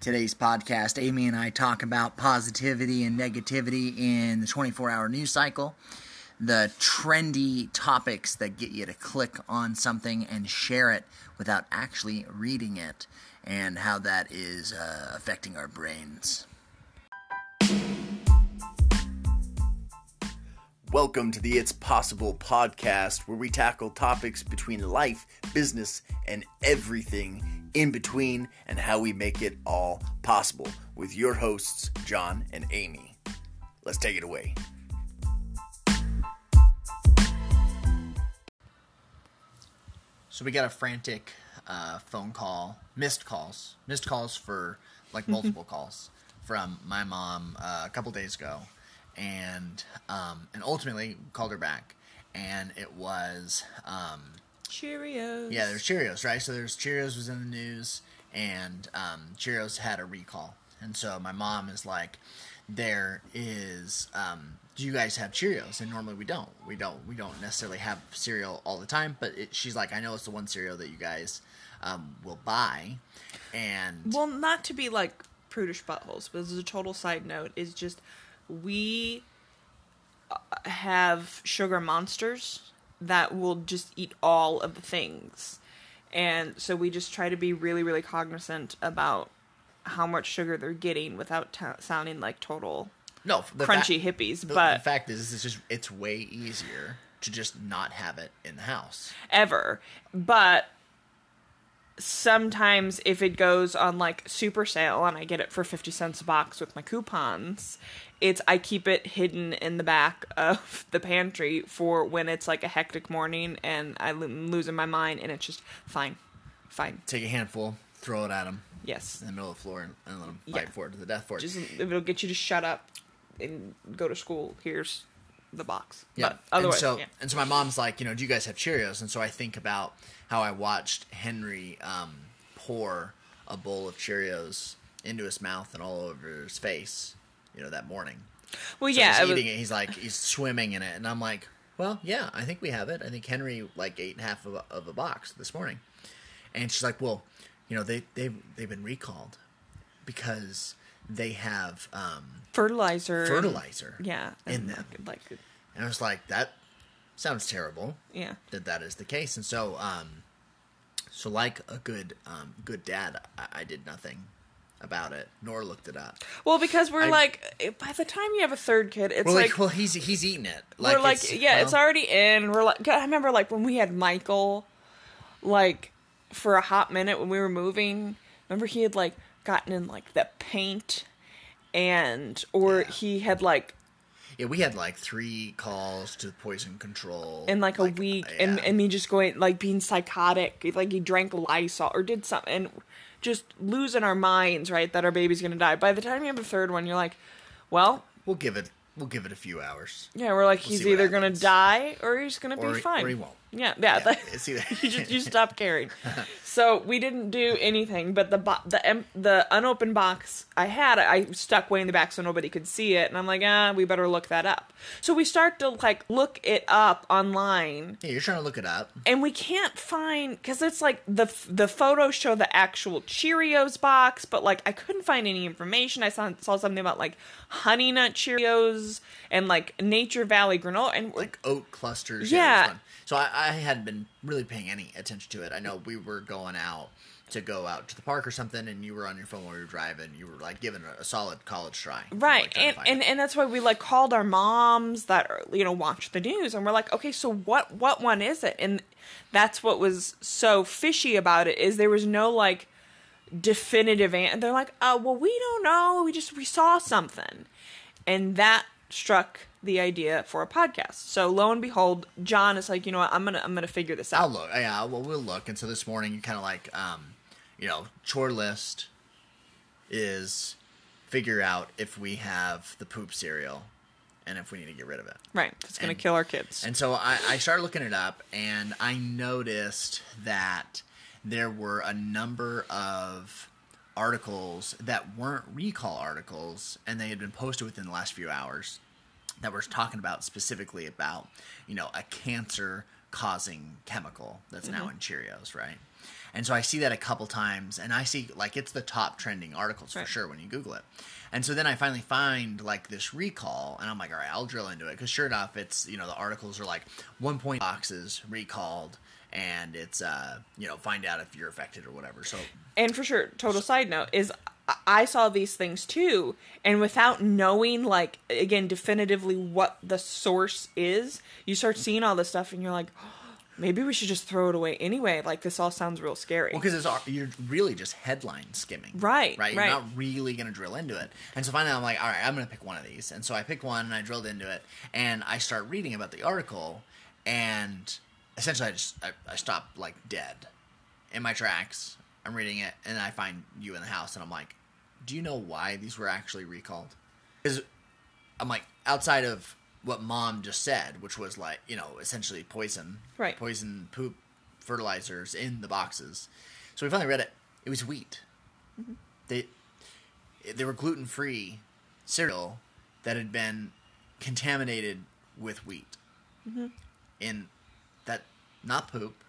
Today's podcast, Amy and I talk about positivity and negativity in the 24 hour news cycle, the trendy topics that get you to click on something and share it without actually reading it, and how that is uh, affecting our brains. Welcome to the It's Possible podcast, where we tackle topics between life, business, and everything in between, and how we make it all possible with your hosts, John and Amy. Let's take it away. So we got a frantic uh, phone call, missed calls, missed calls for like multiple calls from my mom uh, a couple days ago, and um, and ultimately called her back, and it was um, Cheerios. yeah, there's Cheerios, right? So there's Cheerios was in the news, and um, Cheerios had a recall, and so my mom is like, "There is, um, do you guys have Cheerios?" And normally we don't. We don't. We don't necessarily have cereal all the time, but it, she's like, "I know it's the one cereal that you guys um, will buy," and Well, not to be like prudish buttholes, but as a total side note, is just we uh, have sugar monsters that will just eat all of the things. And so we just try to be really, really cognizant about how much sugar they're getting without t- sounding like total no, the crunchy fa- hippies. The, but the fact is, it's just it's way easier to just not have it in the house. ever. But sometimes if it goes on like super sale and I get it for 50 cents a box with my coupons, it's I keep it hidden in the back of the pantry for when it's like a hectic morning and I'm losing my mind and it's just fine. Fine. Take a handful, throw it at them Yes. in the middle of the floor, and, and let them fight Yeah. for it to the death for it. Just it'll get you to shut up and go to school, here's the box. Yeah. But otherwise, and so yeah. and so my mom's like, you know, do you guys have Cheerios? And so I think about how I watched Henry um, pour a bowl of Cheerios into his mouth and all over his face, you know, that morning. Well, So yeah, he's it was- eating it. He's like he's swimming in it, and I'm like, well, yeah, I think we have it. I think Henry like ate half of a, of a box this morning, and she's like, well, you know, they they they've been recalled because they have um, fertilizer. fertilizer Yeah. in them. Like, And I was like, that sounds terrible. yeah. That that is the case, and so um, so like a good um good dad, I, I did nothing about it nor looked it up. Well, because we're I- like, by the time you have a third kid, it's Well, like, like, well, he's he's eating it. we're like, it's- yeah, it's already in. We're like, I remember like when we had Michael, like for a hot minute when we were moving. Remember he had like gotten in like the paint, and or Yeah. he had like Yeah, we had like three calls to poison control in like a week, uh, and yeah. and me just going like being psychotic, like he drank Lysol or did something, and just losing our minds, right? That our baby's gonna die. By the time you have a third one, you're like, well, we'll give it we'll give it a few hours. Yeah, we're like We'll he's either gonna die or he's gonna Or be he- fine. or he won't. Yeah, yeah. Yeah, either- you just you stop caring. so we didn't do anything, but the bo- the the unopened box I had, I stuck way in the back so nobody could see it, and I'm like, ah, we better look that up. So we start to like look it up online, Yeah, you're trying to look it up. and we can't find because it's like the the photos show the actual Cheerios box, but like I couldn't find any information. I saw saw something about like Honey Nut Cheerios and like Nature Valley granola, and Like oat clusters. Yeah. So I, I hadn't been really paying any attention to it. I know we were going out to go out to the park or something, and you were on your phone while we were driving. You were like giving it a solid college try. right Like, and, and it. and that's why we like called our moms that are, you know watch the news and we're like okay so what what one is it and that's what was so fishy about it is there was no like definitive and they're like oh well we don't know we just we saw something and that struck the idea for a podcast so lo and behold john is like you know what i'm gonna i'm gonna figure this out I'll look. Yeah, well, we'll look. And so this morning, you kind of like, um, you know, chore list is figure out if we have the poop cereal and if we need to get rid of it. right it's gonna And- kill our kids And so I, I started looking it up, and I noticed that there were a number of articles that weren't recall articles, and they had been posted within the last few hours that we're talking about specifically about, you know, a cancer causing chemical that's now mm-hmm. in Cheerios, right? And so I see that a couple times, and I see like it's the top trending articles for sure when you Google it. And so then I finally find like this recall, and I'm like, all right, I'll drill into it because sure enough, it's you know the articles are like one point boxes recalled, and it's uh you know find out if you're affected or whatever. So and for sure total side note is I- saw these things too and without knowing like again definitively what the source is you start seeing all this stuff and you're like maybe we should just throw it away anyway like this all sounds real scary Well, because you're really just headline skimming, Right, Right. You're right. not really going to drill into it. And so finally, I'm like, all right, I'm going to pick one of these. And so I pick one and I drilled into it, and I start reading about the article, and essentially, I just I, I stop like dead in my tracks. I'm reading it, and I find you in the house, and I'm like, do you know why these were actually recalled? Because I'm like, outside of what mom just said, which was like, you know, essentially poison, Right. Poison poop fertilizers in the boxes. So we finally read it. It was wheat. Mm-hmm. They they were gluten free cereal that had been contaminated with wheat. Mm-hmm. In that not poop.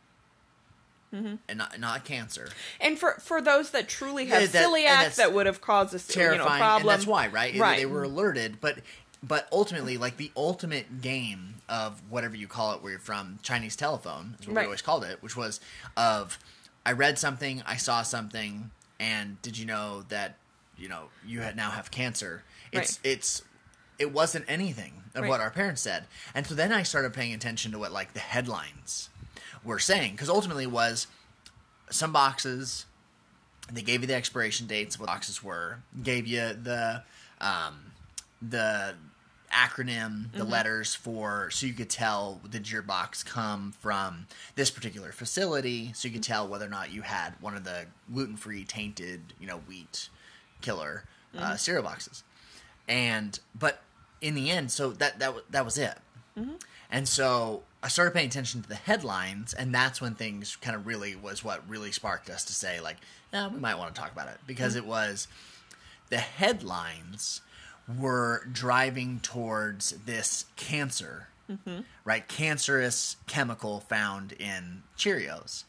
Mm-hmm. And not not cancer. and for for those that truly have Yeah, that- celiac that would have caused a you know, terrifying, problem and that's why, right? right They were alerted, but but ultimately, like the ultimate game of whatever you call it, where you're from, Chinese telephone is what Right. we always called it, which was of I read something, I saw something, and did you know that you know you had now have cancer? It's it's it wasn't anything of Right. what our parents said, and so then I started paying attention to what like the headlines were saying, because ultimately was some boxes they gave you the expiration dates of what boxes were gave you the um, the acronym the letters for so you could tell did your box come from this particular facility? So you could tell whether or not you had one of the gluten-free tainted you know wheat killer uh, cereal boxes. And but in the end so that that that was it Mm-hmm. and so I started paying attention to the headlines, and that's when things kind of really was what really sparked us to say, like, yeah, we might want to talk about it because mm-hmm. it was the headlines were driving towards this cancer, mm-hmm. right? Cancerous chemical found in Cheerios.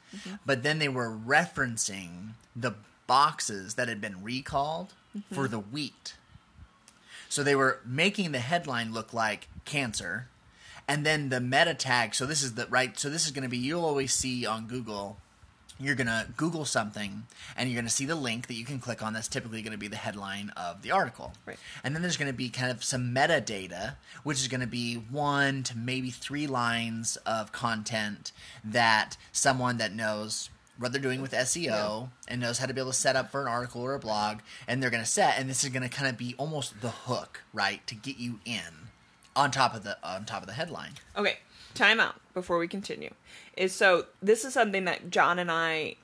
But then they were referencing the boxes that had been recalled for the wheat. So they were making the headline look like cancer, and then the meta tag. So this is the right. So this is going to be you'll always see on Google. You're going to Google something, and you're going to see the link that you can click on. That's typically going to be the headline of the article. Right. And then there's going to be kind of some metadata, which is going to be one to maybe three lines of content that someone that knows what they're doing with SEO and knows how to be able to set up for an article or a blog, and they're going to set, and this is going to kind of be almost the hook, right, to get you in on top of the on top of the headline. Okay, time out before we continue. Is so this is something that John and I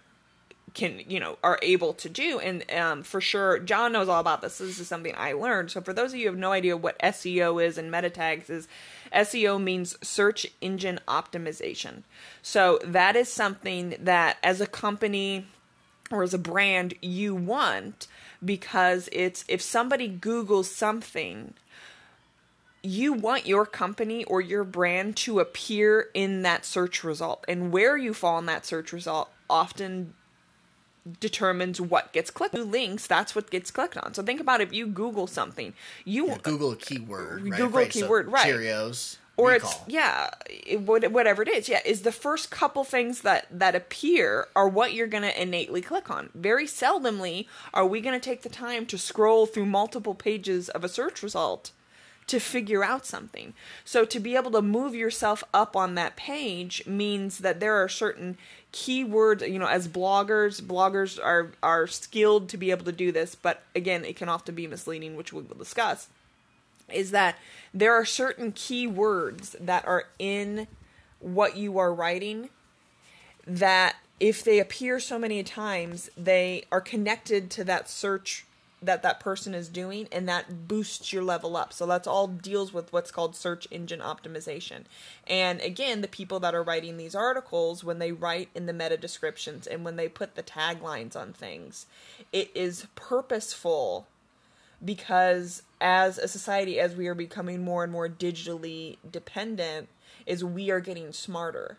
can you know are able to do and um, for sure john knows all about this this is something i learned so for those of you who have no idea what seo is and meta tags is seo means search engine optimization so that is something that as a company or as a brand you want because it's if somebody googles something you want your company or your brand to appear in that search result and where you fall in that search result often determines what gets clicked New links that's what gets clicked on so think about if you google something you Google a keyword. Right? Google a Right, so keyword, right. Cheerios. or recall. it's yeah it, whatever it is yeah is the first couple things that that appear are what you're going to innately click on very seldomly are we going to take the time to scroll through multiple pages of a search result to figure out something. So to be able to move yourself up on that page means that there are certain keywords you know as bloggers bloggers are are skilled to be able to do this but again it can often be misleading which we will discuss is that there are certain keywords that are in what you are writing that if they appear so many times they are connected to that search that that person is doing and that boosts your level up. So that's all deals with what's called search engine optimization. And again the people that are writing these articles when they write in the meta descriptions and when they put the taglines on things it is purposeful because as a society as we are becoming more and more digitally dependent is we are getting smarter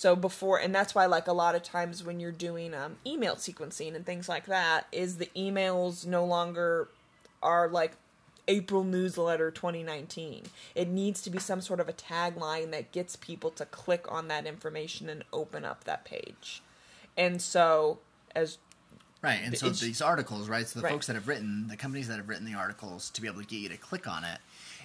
So before, and that's why, like a lot of times when you're doing um, email sequencing and things like that, is the emails no longer are like April newsletter 2019. It needs to be some sort of a tagline that gets people to click on that information and open up that page. And so, as Right, and so these articles, right? So the Right. folks that have written, the companies that have written the articles to be able to get you to click on it,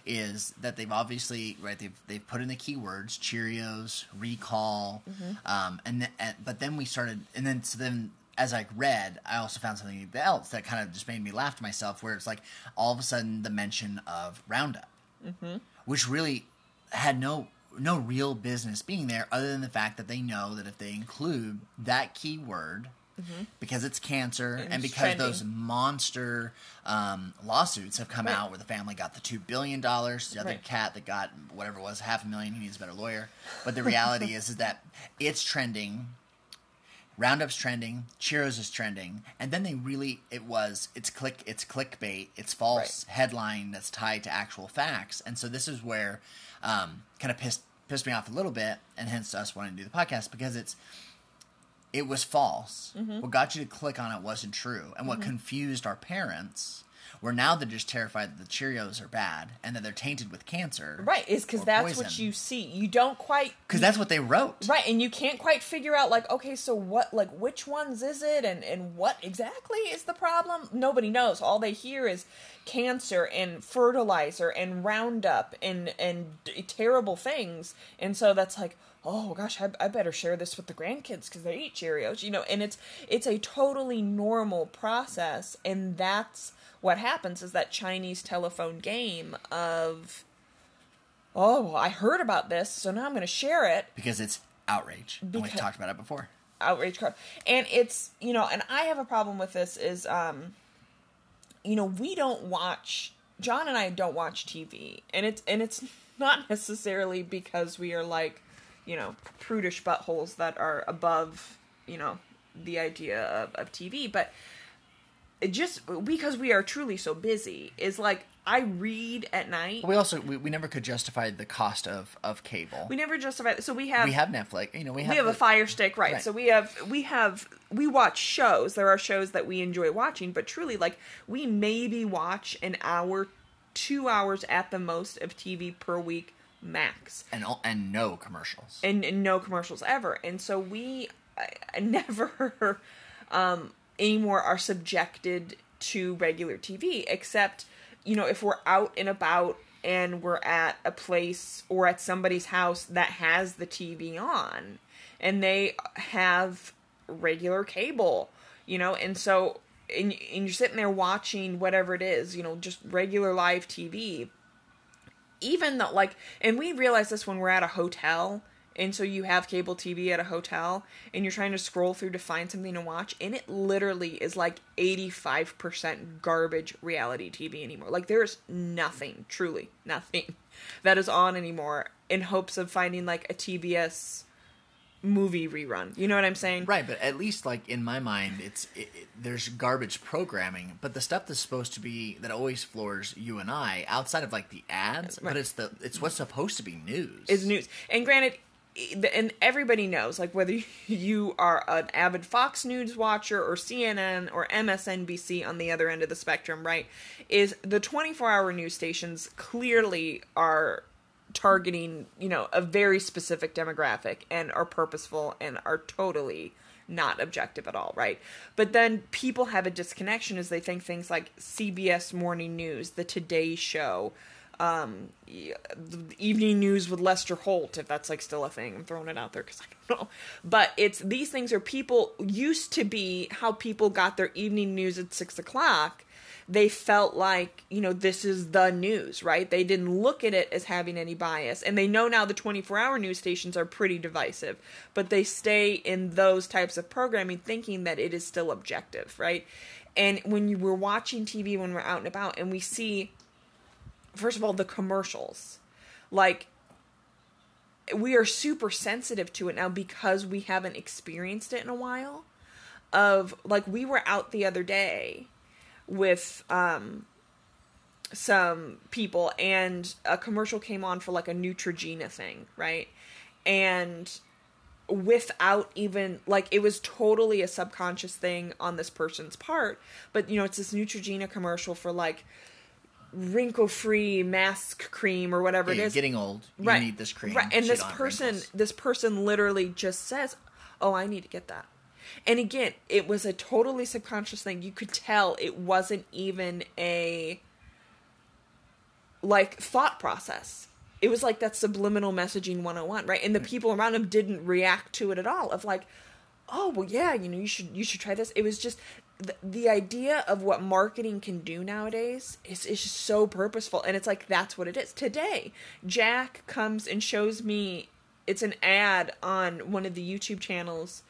is that they've obviously right they've they've put in the keywords Cheerios, recall, Mm-hmm. um, and, th- and but then we started, and then so then as I read, I also found something else that kind of just made me laugh to myself, where it's like all of a sudden the mention of Roundup, Mm-hmm. which really had no no real business being there, other than the fact that they know that if they include that keyword because it's cancer and, it's because trending. those monster um, lawsuits have come Right. out where the family got the two billion dollars, the other Right. cat that got whatever it was half a million. He needs a better lawyer. But the reality is, is that it's trending. Roundup's trending, Cheerios is trending, and then they really it was it's click it's clickbait, it's false headline that's tied to actual facts, and so this is where um, kind of pissed pissed me off a little bit, and hence us wanting to do the podcast because it's it was false. Mm-hmm. What got you to click on it wasn't true, and what confused our parents were now they're just terrified that the Cheerios are bad and that they're tainted with cancer, right is because that's what you see. You don't quite because that's what they wrote. Right, and you can't quite figure out like, okay, so what like which ones is it and and what exactly is the problem? Nobody knows. All they hear is cancer and fertilizer and roundup and and terrible things. And so that's like, oh gosh, I, I better share this with the grandkids cuz they eat Cheerios, you know, and it's it's a totally normal process and that's what happens is that Chinese telephone game of oh, I heard about this, so now I'm going to share it because it's outrage. and we've talked about it before. outrage card and it's you know and i have a problem with this is um you know we don't watch john and i don't watch tv and it's and it's not necessarily because we are like you know prudish buttholes that are above you know the idea of, of tv but it just because we are truly so busy is like i read at night We also we, we never could justify the cost of of cable. we never justify so we have we have Netflix. You know, we have we have a fire stick right. Right. so we have we have we watch shows there are shows that we enjoy watching but truly like we maybe watch an hour two hours at the most of tv per week max. And all- and no commercials. and, and no commercials ever. And so we I, I never um anymore are subjected to regular tv except you know if we're out and about and we're at a place or at somebody's house that has the tv on and they have regular cable you know? And so and, and you're sitting there watching whatever it is you know just regular live tv even though like and we realize this when we're at a hotel and so you have cable TV at a hotel and you're trying to scroll through to find something to watch and it literally is like 85% garbage reality TV anymore. Like there's nothing, truly nothing that is on anymore in hopes of finding like a TBS movie rerun. You know what I'm saying? Right, but at least like in my mind, it's it, it, there's garbage programming, but the stuff that's supposed to be that always floors you and I outside of like the ads, Right. but it's the it's what's supposed to be news. is news. And granted, and everybody knows, like whether you are an avid Fox News watcher or CNN or MSNBC on the other end of the spectrum, right? Is the 24 hour news stations clearly are targeting, you know, a very specific demographic and are purposeful and are totally not objective at all, right? But then people have a disconnection as they think things like CBS Morning News, The Today Show, um, the evening news with Lester Holt, if that's like still a thing. I'm throwing it out there because I don't know. But it's these things are people used to be how people got their evening news at six o'clock. They felt like, you know, this is the news, right? They didn't look at it as having any bias. And they know now the 24 hour news stations are pretty divisive, but they stay in those types of programming thinking that it is still objective, right? And when you were watching TV when we're out and about and we see first of all the commercials like we are super sensitive to it now because we haven't experienced it in a while of like we were out the other day with um some people and a commercial came on for like a Neutrogena thing, right? And without even like it was totally a subconscious thing on this person's part but you know it's this neutrogena commercial for like wrinkle free mask cream or whatever Yeah, it you're getting old. You right need this cream. right and this person this person literally just says oh i need to get that and again it was a totally subconscious thing. You could tell it wasn't even a like thought process. It was like that subliminal messaging 101 right? And the people around him didn't react to it at all of like oh well yeah you know you should you should try this. It was just the, the idea of what marketing can do nowadays is, is just so purposeful. And it's like that's what it is. Today jack comes and shows me it's an ad on one of the youtube channels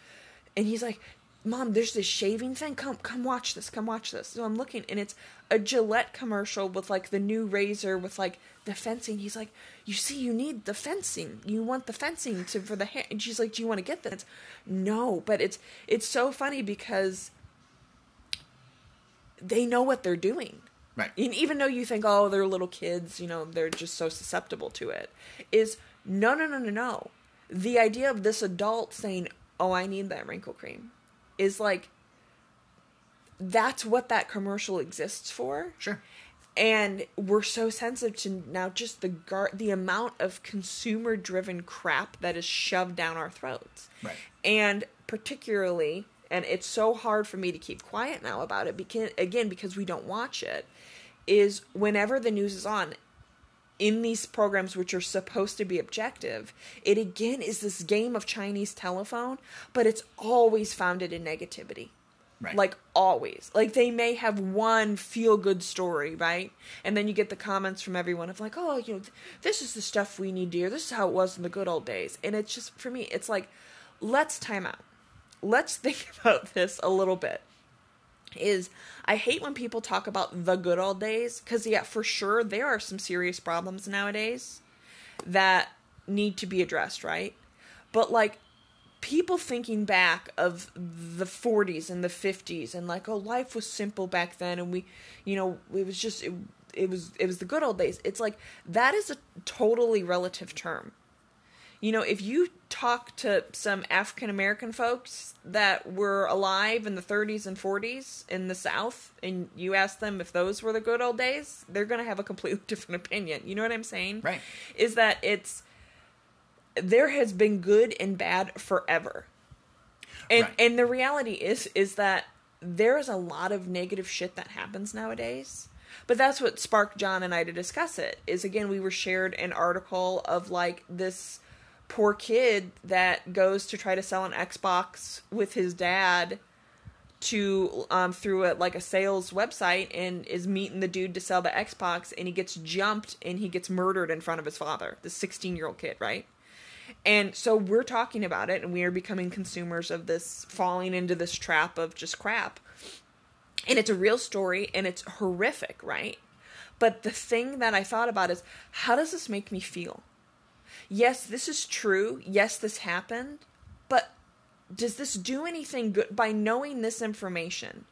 and he's like mom there's this shaving thing. Come come watch this come watch this. So i'm looking and it's a gillette commercial with like the new razor with like the fencing. He's like you see you need the fencing. You want the fencing to for the hair and she's like do you want to get this? No but it's it's so funny because they know what they're doing. Right. and even though you think oh they're little kids you know they're just so susceptible to it is no no no no no. The idea of this adult saying oh i need that wrinkle cream is like that's what that commercial exists for Sure. and we're so sensitive to now just the gar- the amount of consumer driven crap that is shoved down our throats Right. and particularly and it's so hard for me to keep quiet now about it because again because we don't watch it is whenever the news is on in these programs which are supposed to be objective it again is this game of chinese telephone but it's always founded in negativity. Right. like always. Like they may have one feel good story right? And then you get the comments from everyone of like oh you know th- this is the stuff we need to hear. This is how it was in the good old days. And it's just for me it's like let's time out. Let's think about this a little bit is I hate when people talk about the good old days because yeah, for sure there are some serious problems nowadays that need to be addressed, right? But like people thinking back of the 40s and the 50s and like oh life was simple back then and we you know it was just it, it was it was the good old days. It's like that is a totally relative term you know, if you talk to some African American folks that were alive in the 30s and 40s in the South, and you ask them if those were the good old days, they're going to have a completely different opinion. You know what I'm saying? Right. Is that it's there has been good and bad forever. And Right. and the reality is is that there is a lot of negative shit that happens nowadays. But that's what sparked John and I to discuss it. Is again we were shared an article of like this poor kid that goes to try to sell an Xbox with his dad to um through a like a sales website and is meeting the dude to sell the Xbox and he gets jumped and he gets murdered in front of his father, the 16-year-old kid, right? And so we're talking about it and we are becoming consumers of this falling into this trap of just crap. And it's a real story and it's horrific, right? But the thing that I thought about is how does this make me feel? Yes, this is true. Yes, this happened. But does this do anything good by knowing this information?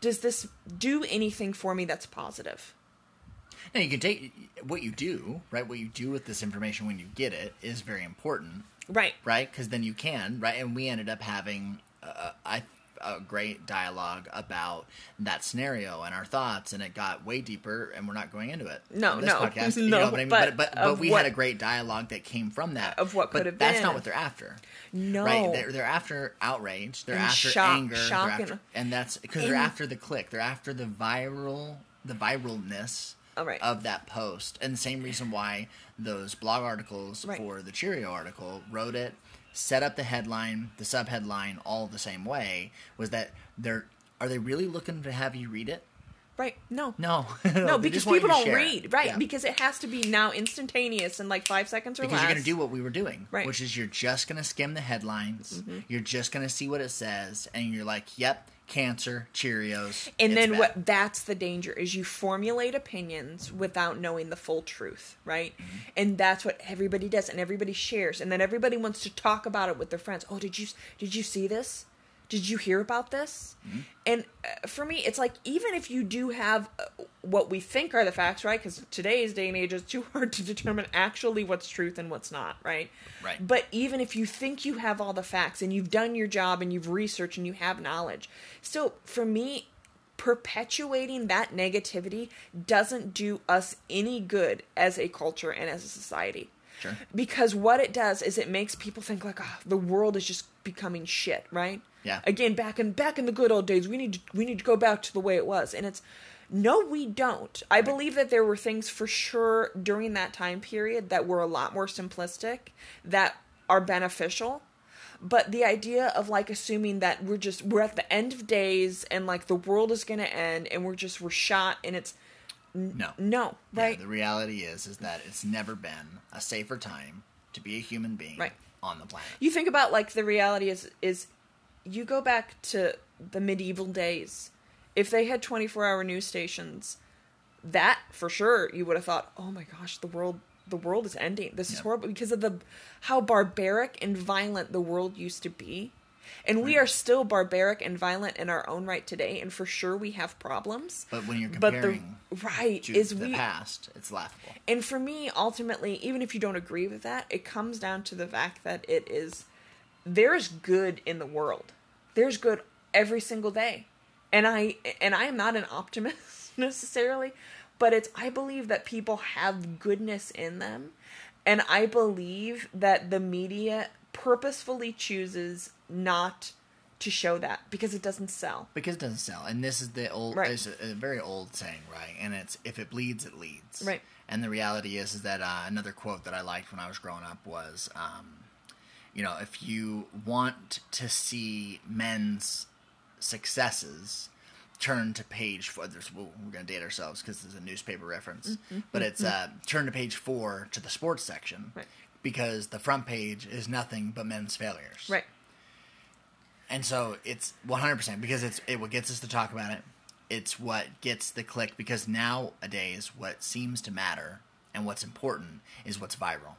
Does this do anything for me that's positive? Now you can take what you do, right? What you do with this information when you get it is very important, Right. right? Because then you can, right? And we ended up having uh, I a great dialogue about that scenario and our thoughts, and it got way deeper. And we're not going into it. No, no, podcast, you no, know what I mean? but But but, of we what- had a great dialogue that came from that Of what But could have That's been. not what they're after. No. Right? They're, they're after outrage. They're And after shock- anger. shock they're after, and- and that's because they're after the click. They're after the viral, the viralness right. of that post. And the same reason why those blog articles Right. for the Cheerio article wrote it, set up the headline, the subheadline all the same way was that they're are they really looking to have you read it? Right. No. No, No, because just want you people don't read, right? Yeah. Because it has to be now instantaneous in like five seconds or because less. Because you're going to do what we were doing, Right. Mm-hmm. which is you're just going to skim the headlines, you're just going to see what it says, and you're like, "Yep, cancer, Cheerios." and then bad. what that's the danger is you formulate opinions without knowing the full truth right Mm-hmm. and that's what everybody does and everybody shares and then everybody wants to talk about it with their friends oh did you did you see this Did you hear about this? Mm-hmm. And uh, for me, it's like even if you do have uh, what we think are the facts, right? Because today's day and age is too hard to determine actually what's truth and what's not, right? Right. But even if you think you have all the facts and you've done your job and you've researched and you have knowledge, still, for me, perpetuating that negativity doesn't do us any good as a culture and as a society. Sure. Because what it does is it makes people think like, oh, the world is just becoming shit, right? Yeah. Again, back in back in the good old days, we need to we need to go back to the way it was, and it's no, we don't. I believe that there were things for sure during that time period that were a lot more simplistic that are beneficial. But the idea of like assuming that we're just we're at the end of days and like the world is going to end and we're just we're shot and it's No. no, Yeah, right? the reality is is that it's never been a safer time to be a human being Right. on the planet. you think about like the reality is is you go back to the medieval days if they had 24 hour news stations that for sure you would have thought oh my gosh the world the world is ending this is horrible because of the how barbaric and violent the world used to be and we are still barbaric and violent in our own right today and for sure we have problems But when you're but the comparing right is the we past, it's laughable. and for me, ultimately, even if you don't agree with that, it comes down to the fact that it is there's good in the world. There's good every single day. And I and I am not an optimist necessarily, but it's I believe that people have goodness in them. And I believe that the media purposefully chooses not to show that because it doesn't sell. Because it doesn't sell, and this is the old, Right. there's a, a very old saying, right? And it's if it bleeds, it leads. Right. And the reality is, is that uh, another quote that I liked when I was growing up was, um, you know, if you want to see men's successes, turn to page four. There's, well, we're going to date ourselves because there's a newspaper reference, but it's uh, turn to page four to the sports section Mm-hmm. Right. Because the front page is nothing but men's failures. Right. And so it's 100% because it's it what gets us to talk about it. It's what gets the click because nowadays what seems to matter and what's important is what's viral.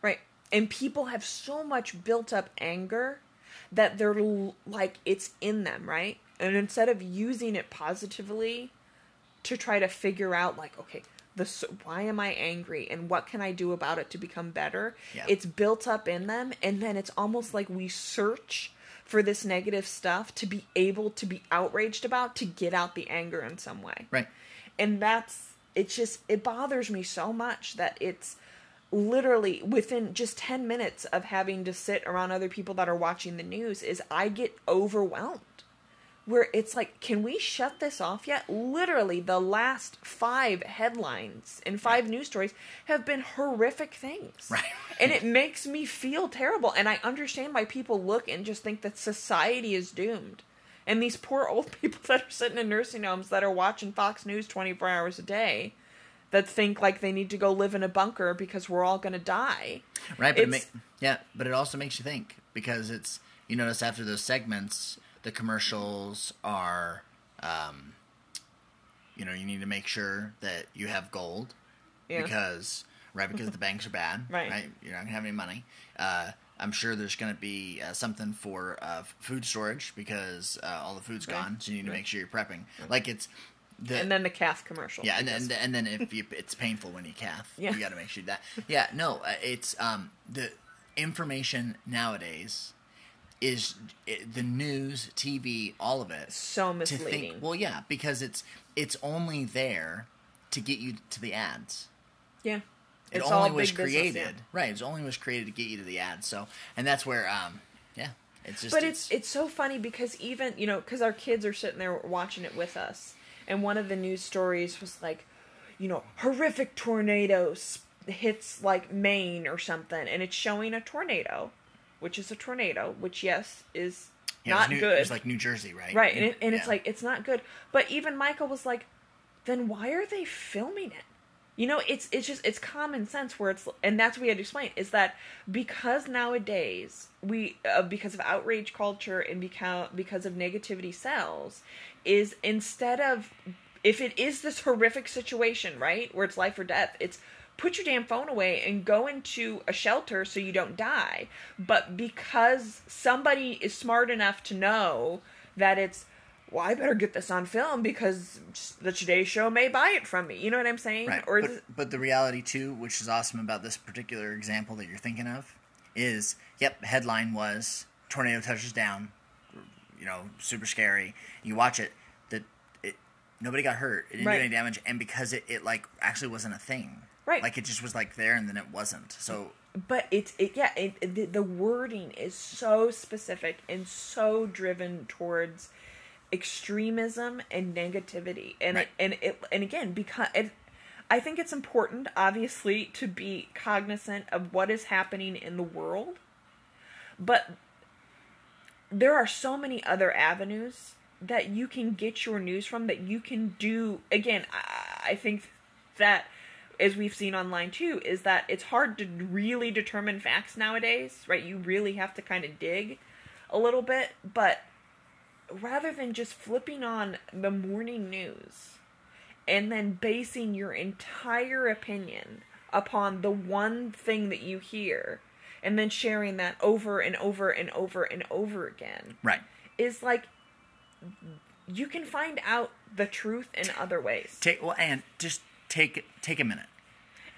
Right. And people have so much built up anger that they're like it's in them, right? And instead of using it positively to try to figure out like okay, this why am I angry and what can I do about it to become better? Yeah. It's built up in them and then it's almost like we search for this negative stuff to be able to be outraged about to get out the anger in some way Right. and that's it's just it bothers me so much that it's literally within just 10 minutes of having to sit around other people that are watching the news is i get overwhelmed where it's like can we shut this off yet? Literally the last five headlines and five news stories have been horrific things. Right. and it makes me feel terrible. And i understand why people look and just think that society is doomed. And these poor old people that are sitting in nursing homes that are watching fox news 24 hours a day that think like they need to go live in a bunker because we're all going to die. Right, but it ma- yeah, but it also makes you think because it's you notice after those segments, the commercials are, um, you know, you need to make sure that you have gold Yeah. because right because the banks are bad, Right. You're not gonna have any money. Uh, I'm sure there's going to be uh, something for uh, food storage because uh, all the food's Right. gone, so you need to make sure you're prepping. Like it's the and then the calf commercial yeah, and, and and then if you, it's painful when you calf, Yeah. you got to make sure that. Yeah, no, uh, it's um the information nowadays is the news, TV, all of it. so misleading think, well, yeah, because it's it's only there to get you to the ads. yeah It It's only was big business, created, yeah. right? It only was created to get you to the ads. So, and that's where, um, yeah, it's just. but it's it's so funny because even you know because our kids are sitting there watching it with us and one of the news stories was like you know horrific tornadoes hits like maine or something and it's showing a tornado which is a tornado which yes is yeah, it not New- good. It's like New Jersey, right? right and, it, and it's like it's not good. But even michael was like then why are they filming it? You know it's it's just it's common sense where it's and that's what we had to explain is that because nowadays we uh, because of outrage culture and because because of negativity sells is instead of if it is this horrific situation right where it's life or death it's put your damn phone away and go into a shelter so you don't die. But because somebody is smart enough to know that it's, well, I better get this on film because the Today Show may buy it from me. You know what I'm saying? Right. Or but, it- but the reality too, which is awesome about this particular example that you're thinking of, is yep, headline was tornado touches down, you know, super scary. You watch it, that it nobody got hurt, it didn't Right. do any damage, and because it, it like actually wasn't a thing. Right. Like it just was like there and then it wasn't. So but it's it yeah it, the, the wording is so specific and so driven towards extremism and negativity and Right. and it and again because it, I think it's important obviously to be cognizant of what is happening in the world but there are so many other avenues that you can get your news from that you can do again I, I think that as we've seen online too is that it's hard to really determine facts nowadays right you really have to kind of dig a little bit but rather than just flipping on the morning news and then basing your entire opinion upon the one thing that you hear and then sharing that over and over and over and over again right. is like you can find out the truth in other ways. Take well and just take take a minute.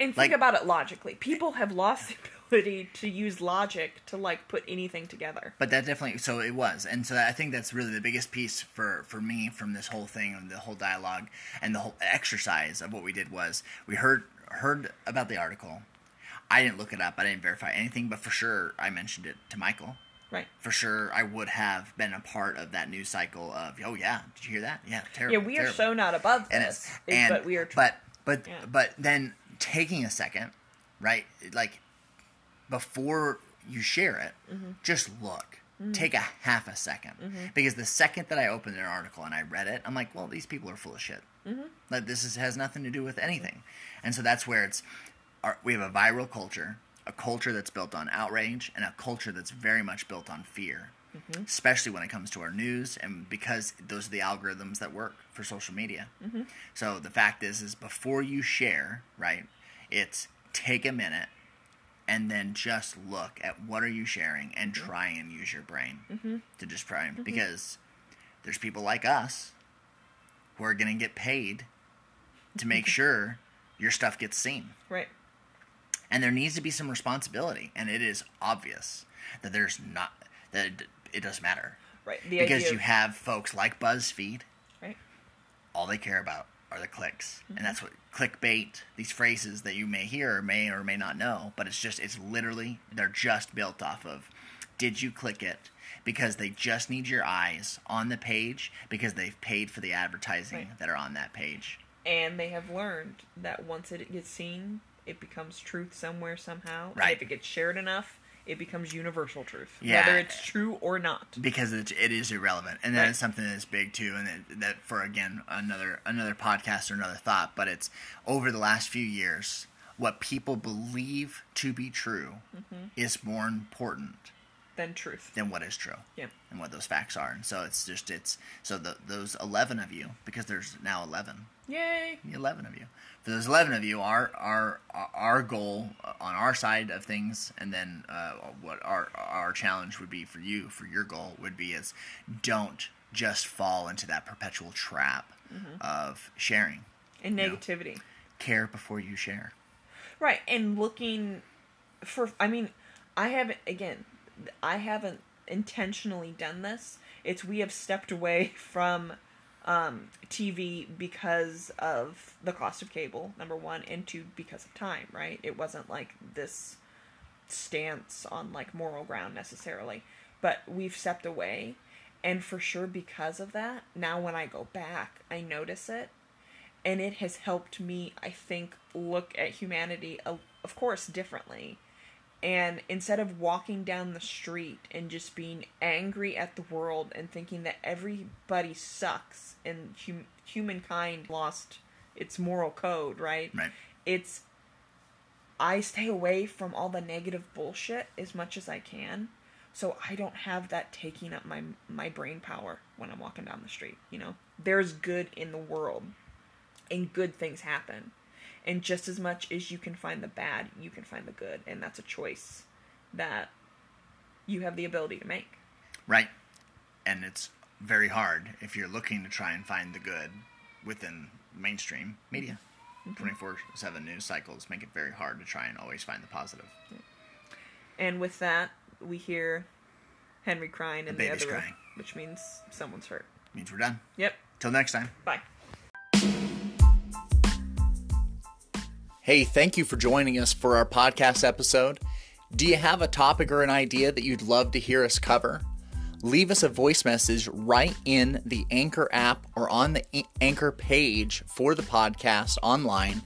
And like- think about it logically. People have lost the ability to use logic to like put anything together. But that definitely so it was, and so I think that's really the biggest piece for for me from this whole thing and the whole dialogue and the whole exercise of what we did was we heard heard about the article. I didn't look it up. I didn't verify anything, but for sure I mentioned it to Michael. Right. For sure, I would have been a part of that news cycle of, oh yeah, did you hear that? Yeah, terrible. Yeah, we are so not above and this. it's and but we are tr- but but Yeah. but then taking a second right? Like before you share it Mm-hmm. just look. Take a half a 2nd because the second that i opened an article and i read it i'm like well these people are full of shit. Mm-hmm. like this is, has nothing to do with anything. And so that's where it's our, we have a viral culture a culture that's built on outrage and a culture that's very much built on fear Mm-hmm. especially when it comes to our news and because those are the algorithms that work for social media. Mm-hmm. So the fact is is before you share right it's take a minute and then just look at what are you sharing and mm-hmm. try and use your brain to just try and because there's people like us who are going to get paid to make sure your stuff gets seen. Right. and there needs to be some responsibility and it is obvious that there's not that it, doesn't matter Right. The because you of- have folks like buzzfeed right. all they care about are the clicks Mm-hmm. and that's what clickbait these phrases that you may hear or may or may not know but it's just it's literally they're just built off of did you click it because they just need your eyes on the page because they've paid for the advertising Right. that are on that page And they have learned that once it gets seen, it becomes truth somewhere somehow. And Right. if it gets shared enough, it becomes universal truth, Yeah. whether it's true or not. because it, it is irrelevant and that Right. is something that's big too and that, that for again another another podcast or another thought but it's over the last few years what people believe to be true Mm-hmm. is more important Than truth. than what is true Yeah. and what those facts are and so it's just it's so the, those 11 of you because there's now 11 Yay! 11 of you for those 11 of you our our our goal on our side of things and then uh, what our our challenge would be for you for your goal would be is don't just fall into that perpetual trap of sharing And negativity. care before you share Right, and looking for I mean, I haven't again, I haven't intentionally done this. It's we have stepped away from um, TV because of the cost of cable, number one, and two because of time. Right, it wasn't like this stance on like moral ground necessarily, but we've stepped away, and for sure because of that, now when I go back, I notice it, and it has helped me i think look at humanity of course differently and instead of walking down the street and just being angry at the world and thinking that everybody sucks and hum- humankind lost its moral code right Right. it's i stay away from all the negative bullshit as much as i can so i don't have that taking up my my brain power when i'm walking down the street you know there's good in the world and good things happen. And just as much as you can find the bad, you can find the good. And that's a choice that you have the ability to make. Right. And it's very hard if you're looking to try and find the good within mainstream media. Mm-hmm. 24 7 news cycles make it very hard to try and always find the positive. And with that, we hear Henry crying in the, baby's other room, which means someone's hurt. Means we're done. Yep. Till next time. Bye. Hey, thank you for joining us for our podcast episode. Do you have a topic or an idea that you'd love to hear us cover? Leave us a voice message right in the Anchor app or on the Anchor page for the podcast online.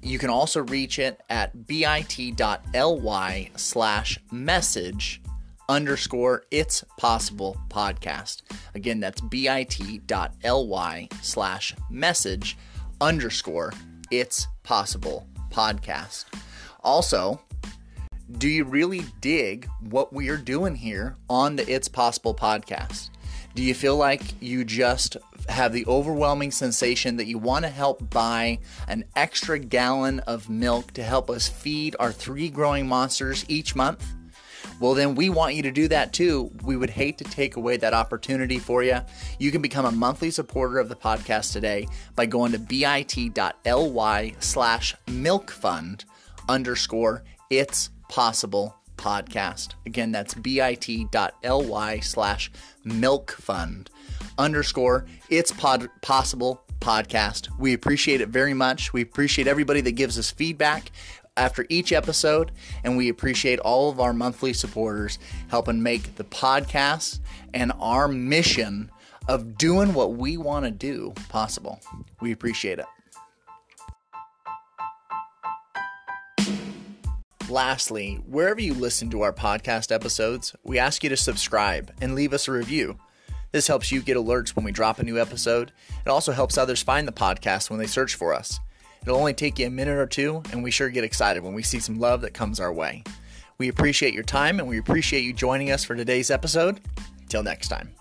You can also reach it at bit.ly slash message underscore it's possible podcast. Again, that's bit.ly slash message underscore it's possible podcast. Also, do you really dig what we are doing here on the It's Possible podcast? Do you feel like you just have the overwhelming sensation that you want to help buy an extra gallon of milk to help us feed our three growing monsters each month? Well, then we want you to do that too. We would hate to take away that opportunity for you. You can become a monthly supporter of the podcast today by going to bit.ly slash milkfund underscore it's possible podcast. Again, that's bit.ly slash milkfund underscore it's pod- possible podcast. We appreciate it very much. We appreciate everybody that gives us feedback after each episode, and we appreciate all of our monthly supporters helping make the podcast and our mission of doing what we want to do possible. We appreciate it. Lastly, wherever you listen to our podcast episodes, we ask you to subscribe and leave us a review. This helps you get alerts when we drop a new episode. It also helps others find the podcast when they search for us. It'll only take you a minute or two, and we sure get excited when we see some love that comes our way. We appreciate your time and we appreciate you joining us for today's episode. Till next time.